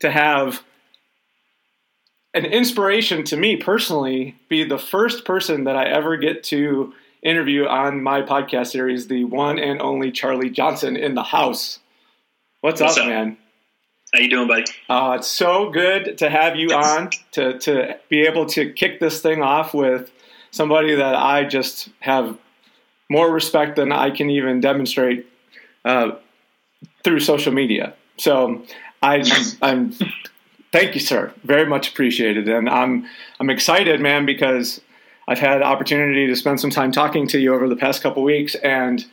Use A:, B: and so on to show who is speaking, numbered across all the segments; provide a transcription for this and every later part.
A: to have an inspiration to me personally be the first person that I ever get to interview on my podcast series, the one and only Charlie Johnson in the house. What's, What's up, up, man?
B: How you doing, buddy?
A: Uh, it's so good to have you on to to be able to kick this thing off with somebody that I just have more respect than I can even demonstrate uh, through social media. So I, I'm Thank you, sir. Very much appreciated. And I'm I'm excited, man, because I've had opportunity to spend some time talking to you over the past couple weeks, and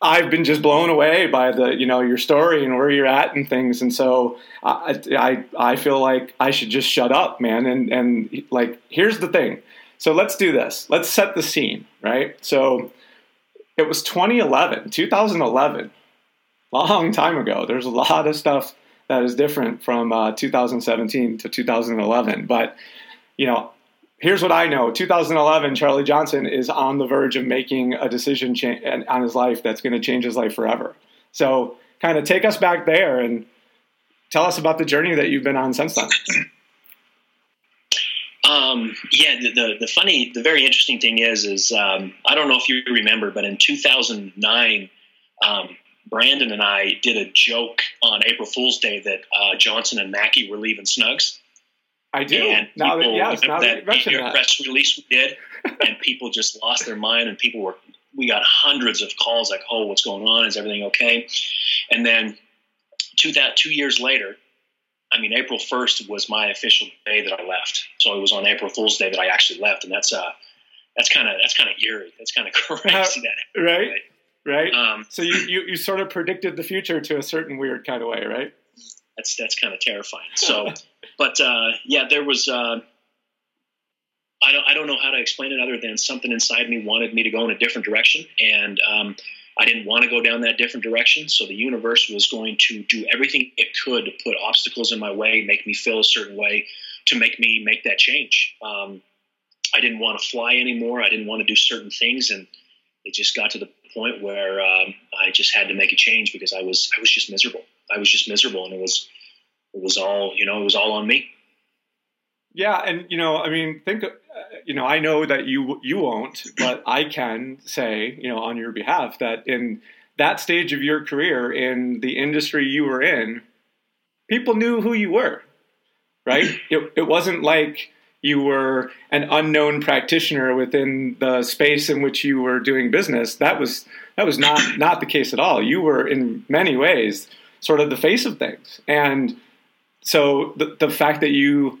A: I've been just blown away by the you know your story and where you're at and things. And so I I, I feel like I should just shut up, man. And and like here's the thing. So let's do this. Let's set the scene, right? So it was 2011, 2011, long time ago. There's a lot of stuff that is different from uh, 2017 to 2011. But you know, here's what I know: 2011, Charlie Johnson is on the verge of making a decision cha- on his life that's going to change his life forever. So, kind of take us back there and tell us about the journey that you've been on since then.
B: Um, yeah, the, the, the funny, the very interesting thing is, is um, I don't know if you remember, but in 2009, um, Brandon and I did a joke on April Fool's Day that uh, Johnson and Mackey were leaving Snugz.
A: I do. And now that, yes, now that, that
B: press release we did, and people just lost their mind, and people were. We got hundreds of calls like, "Oh, what's going on? Is everything okay?" And then two that two years later, I mean, April first was my official day that I left. So it was on April Fool's Day that I actually left, and that's uh, that's kind of that's kind of eerie. That's kind of crazy. Uh,
A: that, right? right? Right? Um, so you, you, you sort of predicted the future to a certain weird kind of way, right?
B: That's that's kind of terrifying. So, but uh, yeah, there was. Uh, I don't I don't know how to explain it other than something inside me wanted me to go in a different direction, and um, I didn't want to go down that different direction. So the universe was going to do everything it could to put obstacles in my way, make me feel a certain way, to make me make that change. Um, I didn't want to fly anymore. I didn't want to do certain things, and it just got to the point where um, I just had to make a change because I was I was just miserable. I was just miserable, and it was it was all you know it was all on me.
A: Yeah, and you know, I mean, think, uh, you know, I know that you you won't, but I can say, you know, on your behalf that in that stage of your career in the industry you were in, people knew who you were, right? it, it wasn't like you were an unknown practitioner within the space in which you were doing business. That was that was not not the case at all. You were in many ways sort of the face of things, and so the the fact that you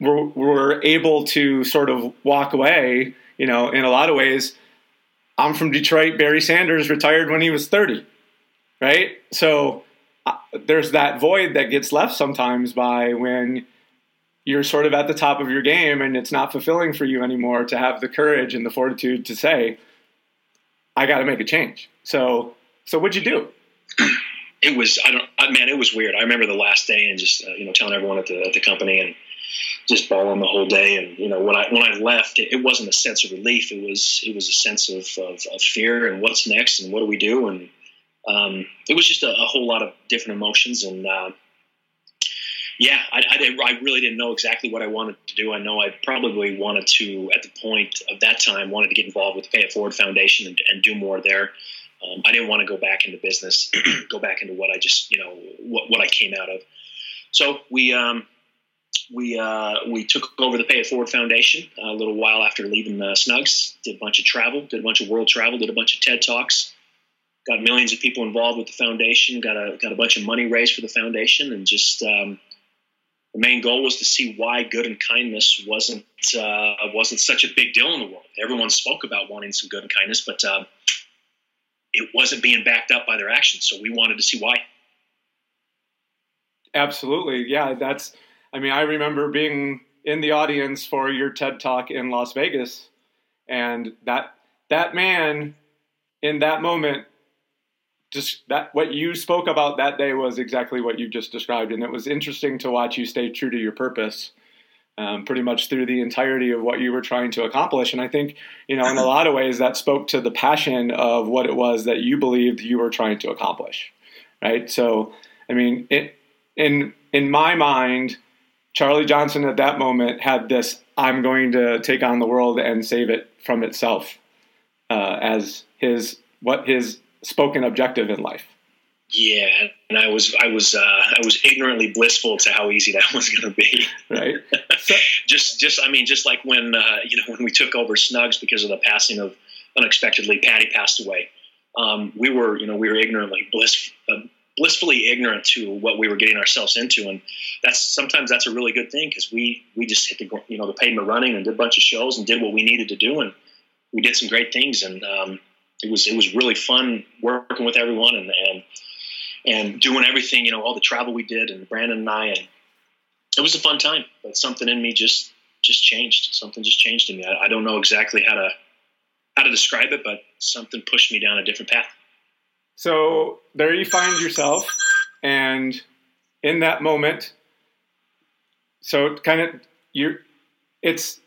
A: were, were able to sort of walk away you know, in a lot of ways, I'm from Detroit. Barry Sanders retired when he was 30, right? So uh, there's that void that gets left sometimes by when you're sort of at the top of your game and it's not fulfilling for you anymore to have the courage and the fortitude to say, I got to make a change. So, so what'd you do?
B: It was, I don't, I, man, it was weird. I remember the last day and just, uh, you know, telling everyone at the, at the company and just bawling the whole day. And, you know, when I, when I left, it, it wasn't a sense of relief. It was, it was a sense of, of, of fear and what's next and what do we do? And, um, it was just a, a, whole lot of different emotions. And, uh, yeah, I, I, I really didn't know exactly what I wanted to do. I know I probably wanted to, at the point of that time, wanted to get involved with the Pay It Forward Foundation and, and do more there. Um, I didn't want to go back into business, go back into what I just, you know, what, what I came out of. So we, um, we, uh, we took over the Pay It Forward Foundation a little while after leaving uh, Snugz. Did a bunch of travel, did a bunch of world travel, did a bunch of TED talks. Got millions of people involved with the foundation. Got a got a bunch of money raised for the foundation, and just um, the main goal was to see why good and kindness wasn't uh, wasn't such a big deal in the world. Everyone spoke about wanting some good and kindness, but uh, it wasn't being backed up by their actions. So we wanted to see why.
A: Absolutely, yeah. That's. I mean, I remember being in the audience for your TED Talk in Las Vegas, and that that man in that moment just that what you spoke about that day was exactly what you just described, and it was interesting to watch you stay true to your purpose. Um, pretty much through the entirety of what you were trying to accomplish. And I think, you know, in a lot of ways, that spoke to the passion of what it was that you believed you were trying to accomplish, right? So, I mean, it, in in my mind, Charlie Johnson at that moment had this: "I'm going to take on the world and save it from itself," uh, as his what his spoken objective in life.
B: Yeah, and I was I was uh, I was ignorantly blissful to how easy that was going to be.
A: Right.
B: So, just just I mean, just like when uh, you know when we took over Snugz because of the passing of unexpectedly Patty passed away. Um, we were you know we were ignorantly bliss uh, blissfully ignorant to what we were getting ourselves into, and that's sometimes that's a really good thing because we we just hit the you know the pavement running and did a bunch of shows and did what we needed to do, and we did some great things and. Um, it was it was really fun working with everyone and and and doing everything. You know, all the travel we did, and Brandon and I, and it was a fun time. But something in me just just changed. Something just changed in me. I, I don't know exactly how to how to describe it, but something pushed me down a different path.
A: So there you find yourself, and in that moment, so kind of you're, it's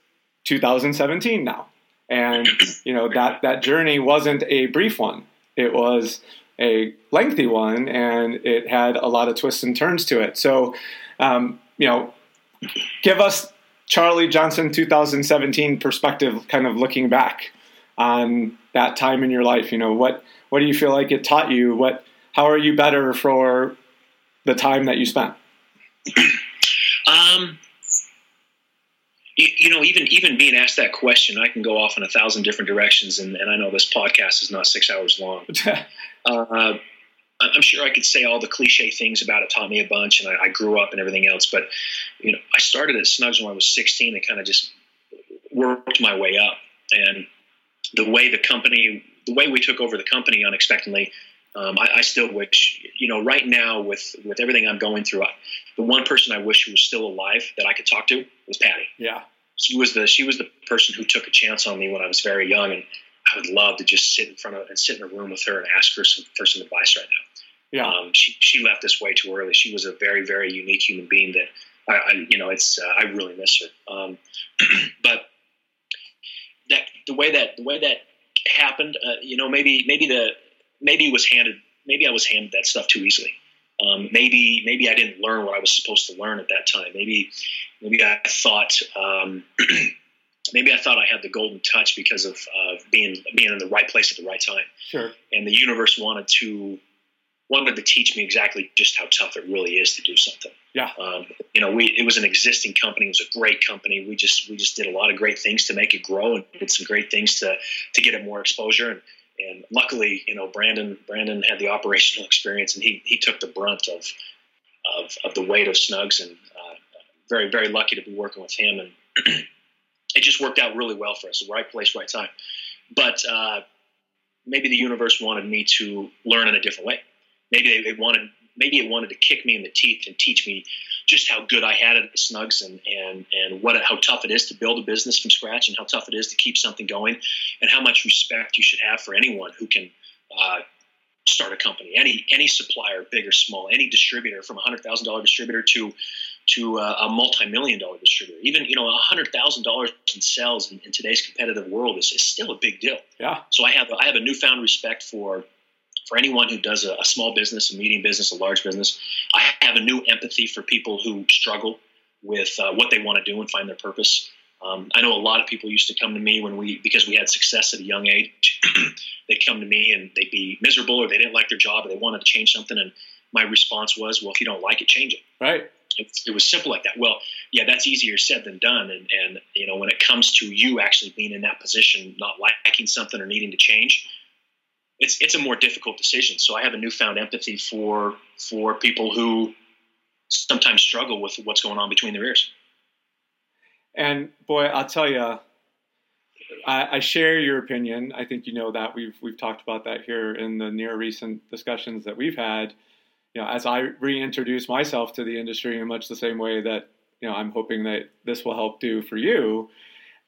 A: 2017 now and you know that that journey wasn't a brief one. It was a lengthy one and it had a lot of twists and turns to it. So um, you know give us charlie johnson 2017 perspective kind of looking back on that time in your life. You know what what do you feel like it taught you? What how are you better for the time that you spent?
B: Um you, you, know, even even being asked that question, I can go off in a thousand different directions, and, and I know this podcast is not six hours long. uh, I'm sure I could say all the cliche things about it taught me a bunch, and I, I, grew up and everything else. But you know, I started at Snugz when I was 16, and kind of just worked my way up. And the way the company, the way we took over the company unexpectedly, um, I, I, still wish, you know, right now with with everything I'm going through, I, the one person I wish was still alive that I could talk to was Patty.
A: Yeah,
B: she was the she was the person who took a chance on me when I was very young, and I would love to just sit in front of and sit in a room with her and ask her some for some advice right now.
A: Yeah,
B: um, she she left us way too early. She was a very very unique human being that I, I you know it's uh, I really miss her. Um, but that the way that the way that happened, uh, you know, maybe maybe the maybe it was handed maybe I was handed that stuff too easily. Um, maybe maybe I didn't learn what I was supposed to learn at that time. Maybe maybe I thought um, maybe I thought I had the golden touch because of uh, being being in the right place at the right time.
A: Sure.
B: And the universe wanted to wanted to teach me exactly just how tough it really is to do something.
A: Yeah.
B: Um, you know, we it was an existing company. It was a great company. We just we just did a lot of great things to make it grow and did some great things to to get it more exposure and and luckily, you know, Brandon Brandon had the operational experience, and he he took the brunt of of, of the weight of Snugz, and uh, very very lucky to be working with him. And it just worked out really well for us. Right place, right time. But uh, maybe the universe wanted me to learn in a different way. Maybe they, wanted maybe it wanted to kick me in the teeth and teach me just how good I had it at the Snugz and and and what how tough it is to build a business from scratch and how tough it is to keep something going and how much respect you should have for anyone who can uh, start a company. Any any supplier, big or small, any distributor from a hundred thousand dollar distributor to to a, a multi-million dollar distributor. Even you know a hundred thousand dollars in sales in, in, today's competitive world is, is still a big deal.
A: Yeah.
B: So I have I have a newfound respect for for anyone who does a, a small business, a medium business, a large business. I have a new empathy for people who struggle with uh, what they want to do and find their purpose. Um, I know a lot of people used to come to me when we because we had success at a young age. they'd come to me and they'd be miserable or they didn't like their job or they wanted to change something, and my response was, "Well, if you don't like it, change it."
A: Right.
B: It, it, was simple like that. Well, yeah, that's easier said than done. And, and you know, when it comes to you actually being in that position, not liking something or needing to change, it's it's a more difficult decision. So I have a newfound empathy for for people who sometimes struggle with what's going on between their ears.
A: And boy, I'll tell you, I, I, share your opinion. I think you know that we've we've talked about that here in the near recent discussions that we've had. You know, as I reintroduce myself to the industry in much the same way that you know I'm hoping that this will help do for you.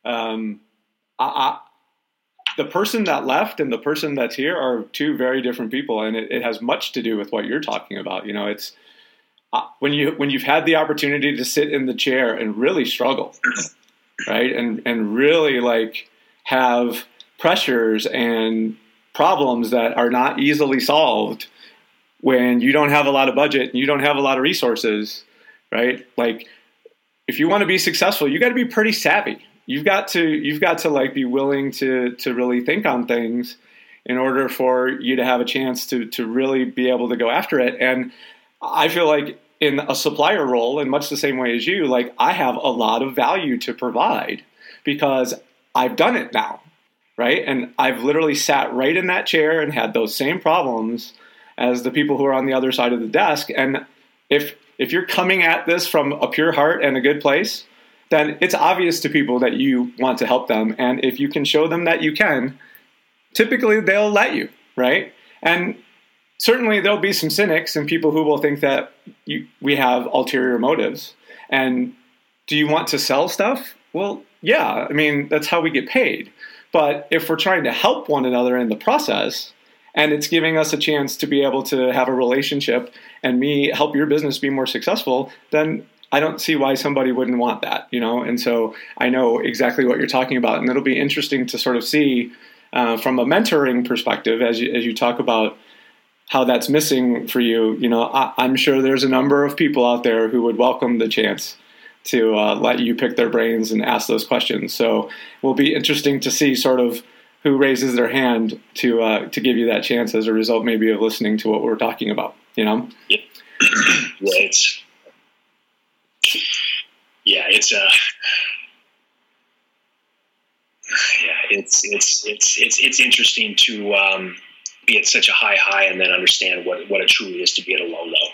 A: Um, I, the person that left and the person that's here are two very different people, and it, it has much to do with what you're talking about. You know, it's uh, when you when you've had the opportunity to sit in the chair and really struggle, right, and and really like have pressures and problems that are not easily solved when you don't have a lot of budget and you don't have a lot of resources, right? Like if you want to be successful, you got to be pretty savvy, you've got to you've got to like be willing to to really think on things in order for you to have a chance to to really be able to go after it. And i feel like in a supplier role in much the same way as you like i have a lot of value to provide because i've done it now right? And i've literally sat right in that chair and had those same problems as the people who are on the other side of the desk. And if if you're coming at this from a pure heart and a good place then it's obvious to people that you want to help them. And if you can show them that you can, typically they'll let you, right? And certainly there'll be some cynics and people who will think that you, we have ulterior motives. And do you want to sell stuff? Well, yeah, I mean, that's how we get paid. But if we're trying to help one another in the process, and it's giving us a chance to be able to have a relationship and me help your business be more successful, then I don't see why somebody wouldn't want that, you know. And so I know exactly what you're talking about, and it'll be interesting to sort of see uh, from a mentoring perspective as you as you talk about how that's missing for you. You know, I, am sure there's a number of people out there who would welcome the chance to uh, let you pick their brains and ask those questions. So it will be interesting to see sort of who raises their hand to uh, to give you that chance as a result, maybe of listening to what we're talking about. You know.
B: Yep. yeah, it's uh, yeah, it's it's it's it's it's interesting to um, be at such a high high and then understand what what it truly is to be at a low low,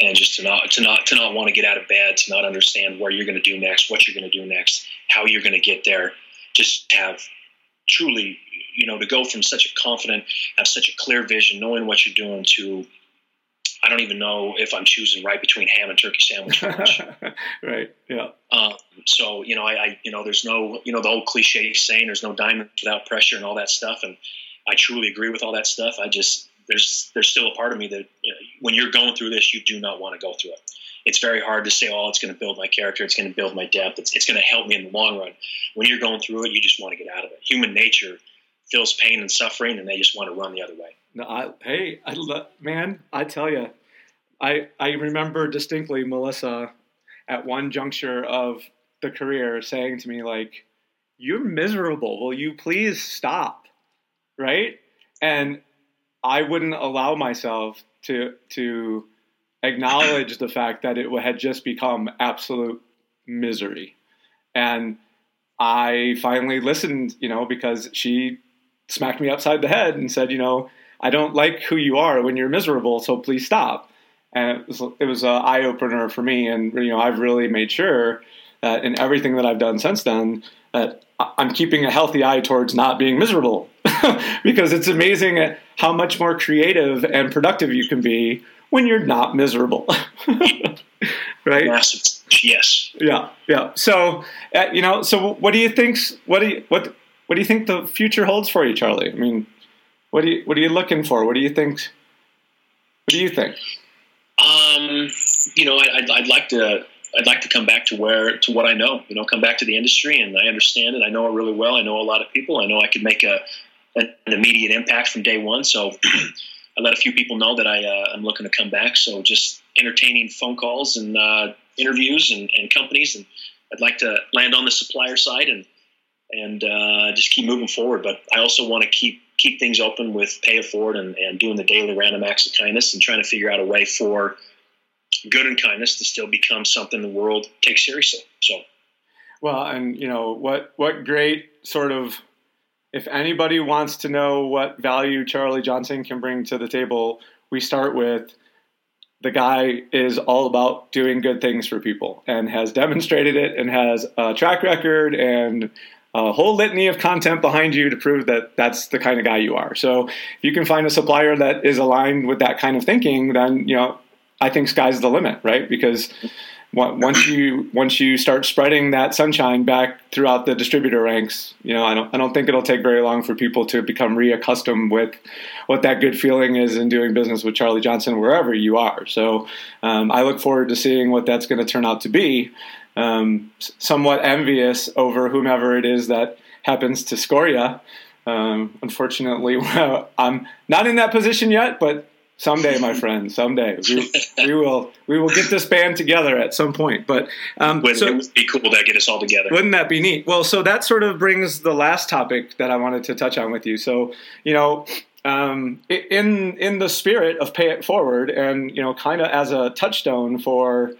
B: and just to not to not to not want to get out of bed, to not understand where you're going to do next, what you're going to do next, how you're going to get there, just have truly you know to go from such a confident, have such a clear vision, knowing what you're doing to I don't even know if I'm choosing right between ham and turkey sandwich.
A: right. Yeah.
B: Um, so you know, I, I, you know, there's no, you know, the old cliche saying, "There's no diamond without pressure" and all that stuff. And I truly agree with all that stuff. I just there's there's still a part of me that you know, when you're going through this, you do not want to go through it. It's very hard to say, "Oh, it's going to build my character. It's going to build my depth. It's, it's going to help me in the long run." When you're going through it, you just want to get out of it. Human nature feels pain and suffering, and they just want to run the other way.
A: No, I, hey, I lo- man, I tell you, I I remember distinctly Melissa at one juncture of the career saying to me like, "You're miserable. Will you please stop?" Right? And I wouldn't allow myself to to acknowledge the fact that it had just become absolute misery. And I finally listened, you know, because she smacked me upside the head and said, you know, I don't like who you are when you're miserable, so please stop. And it was, it was an eye opener for me. And, you know, I've really made sure that in everything that I've done since then, that I'm keeping a healthy eye towards not being miserable because it's amazing how much more creative and productive you can be when you're not miserable. right?
B: Yes. Yes.
A: Yeah. Yeah. So, uh, you know, so what do you think? What do you what what do you think the future holds for you, Charlie? I mean, what do you what are you looking for? What do you think? What do you think?
B: Um, you know, I, I'd, I'd like to I'd like to come back to where to what I know. You know, come back to the industry and I understand it. I know it really well. I know a lot of people. I know I could make a an immediate impact from day one. So I let a few people know that I uh, I'm looking to come back. So just entertaining phone calls and uh, interviews and, and, companies, and I'd like to land on the supplier side and and uh, just keep moving forward. But I also want to keep keep things open with pay it forward and, and doing the daily random acts of kindness and trying to figure out a way for good and kindness to still become something the world takes seriously. So,
A: well, and you know what what great sort of if anybody wants to know what value Charlie Johnson can bring to the table, we start with the guy is all about doing good things for people and has demonstrated it and has a track record and a whole litany of content behind you to prove that that's the kind of guy you are. So if you can find a supplier that is aligned with that kind of thinking, then you know I think sky's the limit, right? Because once you once you start spreading that sunshine back throughout the distributor ranks, you know, I don't I don't think it'll take very long for people to become reaccustomed with what that good feeling is in doing business with Charlie Johnson wherever you are. So um, I look forward to seeing what that's going to turn out to be. Um, somewhat envious over whomever it is that happens to score you. Um, unfortunately, I'm not in that position yet, but Someday, my friend, someday we, we will we will get this band together at some point. But
B: um, so, it would be cool to get us all together.
A: Wouldn't that be neat? Well, so that sort of brings the last topic that I wanted to touch on with you. So you know, um, in in the spirit of pay it forward, and you know, kind of as a touchstone for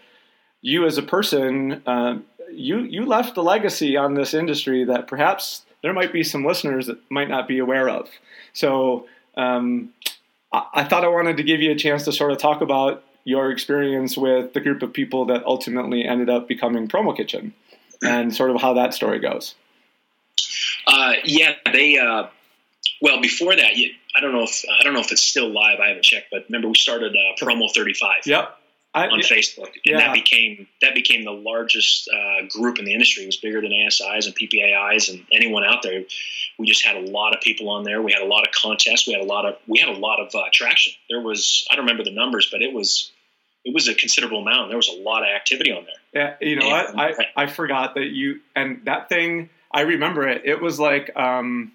A: you as a person, uh, you you left the legacy on this industry that perhaps there might be some listeners that might not be aware of. So. Um, I thought I wanted to give you a chance to sort of talk about your experience with the group of people that ultimately ended up becoming Promo Kitchen and sort of how that story goes.
B: Uh, yeah, they. Uh, well, before that, you, I don't know if I don't know if it's still live. I haven't checked, but remember we started uh, Promo Thirty Five.
A: Yep.
B: I, on Facebook, and yeah. that became that became the largest uh, group in the industry. It was bigger than ASIs and PPAIs and anyone out there. We just had a lot of people on there. We had a lot of contests. We had a lot of we had a lot of uh, traction. There was I don't remember the numbers, but it was it was a considerable amount. There was a lot of activity on there.
A: Yeah, you know and, what? I I forgot that you and that thing. I remember it. It was like um,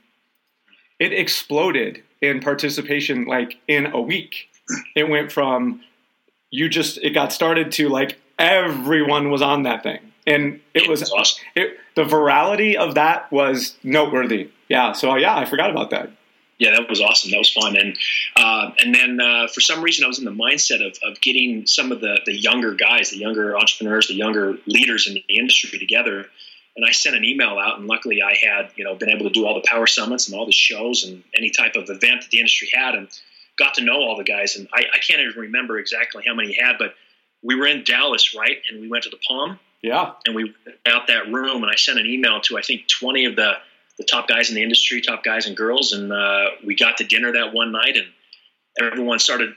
A: it exploded in participation like in a week. It went from you just it got started to like everyone was on that thing. And it was awesome. it, the virality of that was noteworthy. Yeah so yeah i forgot about that.
B: Yeah that was awesome. That was fun. And uh, and then uh, for some reason i was in the mindset of, of getting some of the, the younger guys the younger entrepreneurs the younger leaders in the industry together. And i sent an email out and luckily i had you know been able to do all the power summits and all the shows and any type of event that the industry had. And got to know all the guys, and I, I can't even remember exactly how many he had, but we were in Dallas, right? And we went to the Palm.
A: Yeah.
B: And we out that room, and I sent an email to I think twenty of the the top guys in the industry, top guys and girls, and uh, we got to dinner that one night, and everyone started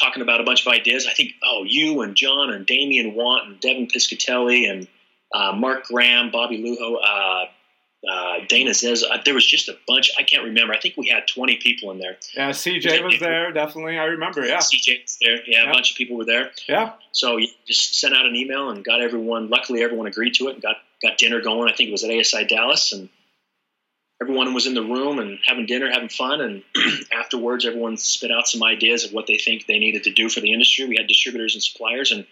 B: talking about a bunch of ideas. I think, oh, you and John and Damian Want and Devin Piscatelli and uh, Mark Graham, Bobby Lehew, uh, uh, Dana says uh, there was just a bunch. I can't remember. I think we had 20 people in there.
A: Yeah, CJ was there. Definitely, I remember. Yeah,
B: CJ was there. Yeah, yeah, a bunch of people were there.
A: Yeah.
B: So you just sent out an email and got everyone. Luckily, everyone agreed to it and got got dinner going. I think it was at ASI Dallas, and everyone was in the room and having dinner, having fun. And afterwards, everyone spit out some ideas of what they think they needed to do for the industry. We had distributors and suppliers and.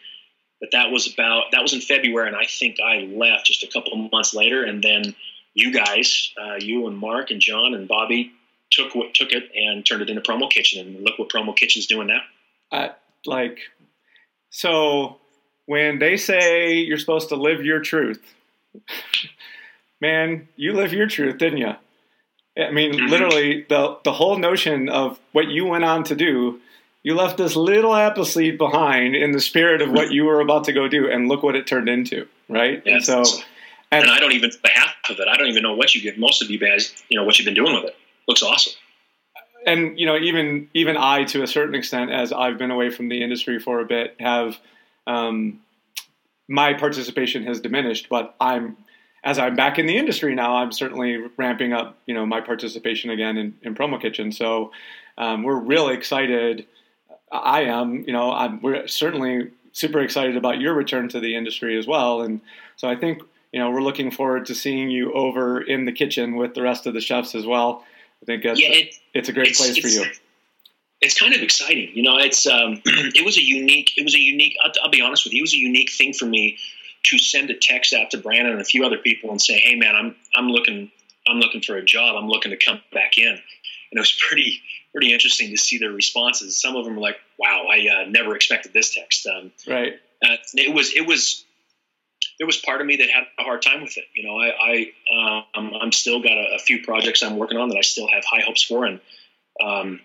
B: But that was about that was in February, and I think I left just a couple of months later, and then you guys, uh, you and Mark and John and Bobby took what took it and turned it into Promo Kitchen, and look what Promo Kitchen's doing now.
A: Uh, like, so when they say you're supposed to live your truth, man, you live your truth, didn't you? I mean, mm-hmm. literally, the the whole notion of what you went on to do, you left this little apple seed behind in the spirit of what you were about to go do, and look what it turned into right?
B: Yeah,
A: and so,
B: and, and, I don't even the half of it. I don't even know what you give most of you guys. You know what you've been doing with it. Looks awesome.
A: And you know, even even I, to a certain extent, as I've been away from the industry for a bit, have um, my participation has diminished. But I'm as I'm back in the industry now, I'm certainly ramping up, you know, my participation again in, in Promo Kitchen. So um, we're really excited. I am, you know, I'm, we're certainly super excited about your return to the industry as well. And so I think, you know, we're looking forward to seeing you over in the kitchen with the rest of the chefs as well. I think it's, yeah, it, it's a great it's, place
B: it's,
A: for you.
B: It's kind of exciting, you know. It's um, it was a unique. It was a unique. I'll, I'll be honest with you. It was a unique thing for me to send a text out to Brandon and a few other people and say, "Hey, man, I'm I'm looking I'm looking for a job. I'm looking to come back in." And it was pretty pretty interesting to see their responses. Some of them were like, "Wow, I uh, never expected this text." Um,
A: right.
B: Uh, it was it was there was part of me that had a hard time with it. You know, I, I um, I'm still got a, a, few projects I'm working on that I still have high hopes for, and um,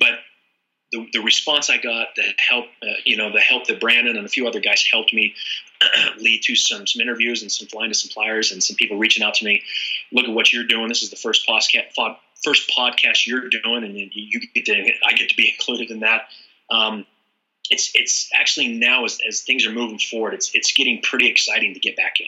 B: but the, the response I got, the help, uh, you know, the help that Brandon and a few other guys helped me lead to some some interviews and some flying to some flyers and some people reaching out to me. Look at what you're doing. This is the first podcast first podcast you're doing, and you get to I get to be included in that. Um, it's it's actually now as, as things are moving forward, it's it's getting pretty exciting to get back in.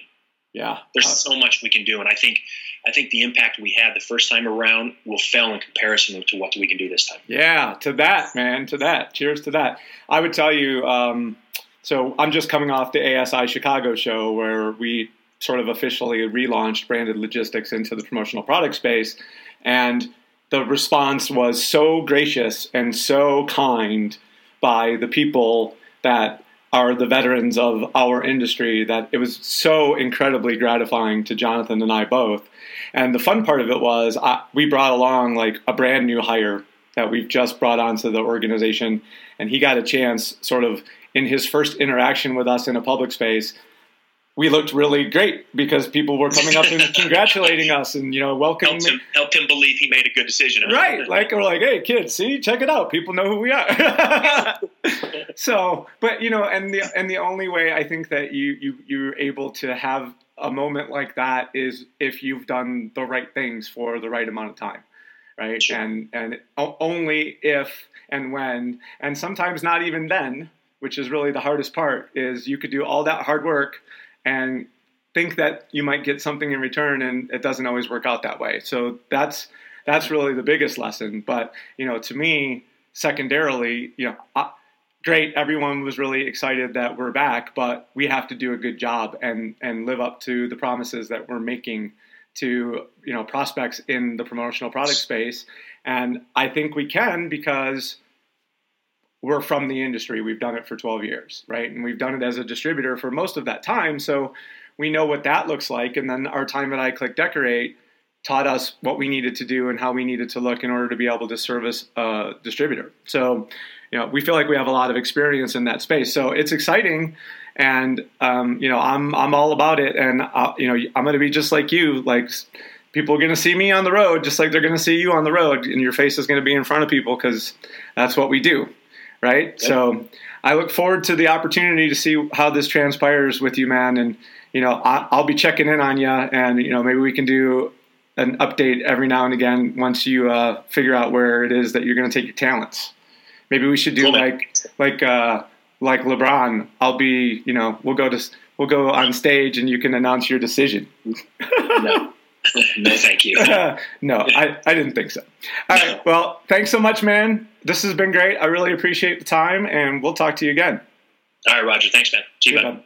A: Yeah,
B: there's uh, so much we can do, and I think I think the impact we had the first time around will fail in comparison to what we can do this time.
A: Yeah, to that, man, to that. Cheers to that. I would tell you. Um, so I'm just coming off the ASI Chicago show where we sort of officially relaunched branded logistics into the promotional product space, and the response was so gracious and so kind by the people that are the veterans of our industry that it was so incredibly gratifying to Jonathan and I both. And the fun part of it was I, we brought along like a brand new hire that we've just brought onto the organization, and he got a chance, sort of in his first interaction with us in a public space, we looked really great because people were coming up and congratulating us and you know welcoming
B: helped him, helped him believe he made a good decision.
A: Right like we're like hey kids see check it out. People know who we are. So but you know and the and the only way i think that you you you're able to have a moment like that is if you've done the right things for the right amount of time right? Sure. and and only if and when and sometimes not even then which is really the hardest part is you could do all that hard work and think that you might get something in return and it doesn't always work out that way. So that's that's really the biggest lesson. But you know to me secondarily you know I, great everyone was really excited that we're back but we have to do a good job and and live up to the promises that we're making to you know prospects in the promotional product space. And i think we can because we're from the industry. We've done it for 12 years, right? And we've done it as a distributor for most of that time. So we know what that looks like. And then our time at iClick Decorate taught us what we needed to do and how we needed to look in order to be able to service a distributor. So, you know, we feel like we have a lot of experience in that space. So it's exciting. And, um, you know, I'm, I'm all about it. And, uh, you know, I'm going to be just like you, like, people are going to see me on the road just like they're going to see you on the road and your face is going to be in front of people because that's what we do right? Yep. So I look forward to the opportunity to see how this transpires with you, man. And you know, I'll be checking in on you, and you know, maybe we can do an update every now and again once you uh, figure out where it is that you're going to take your talents. Maybe we should do cool. like like uh, like LeBron. I'll be, you know, we'll go to we'll go on stage and you can announce your decision.
B: no. no, thank you.
A: no, I, I didn't think so. All right. Well, thanks so much, man. This has been great. I really appreciate the time, and we'll talk to you again.
B: All right, Roger. Thanks, man. See you, bud.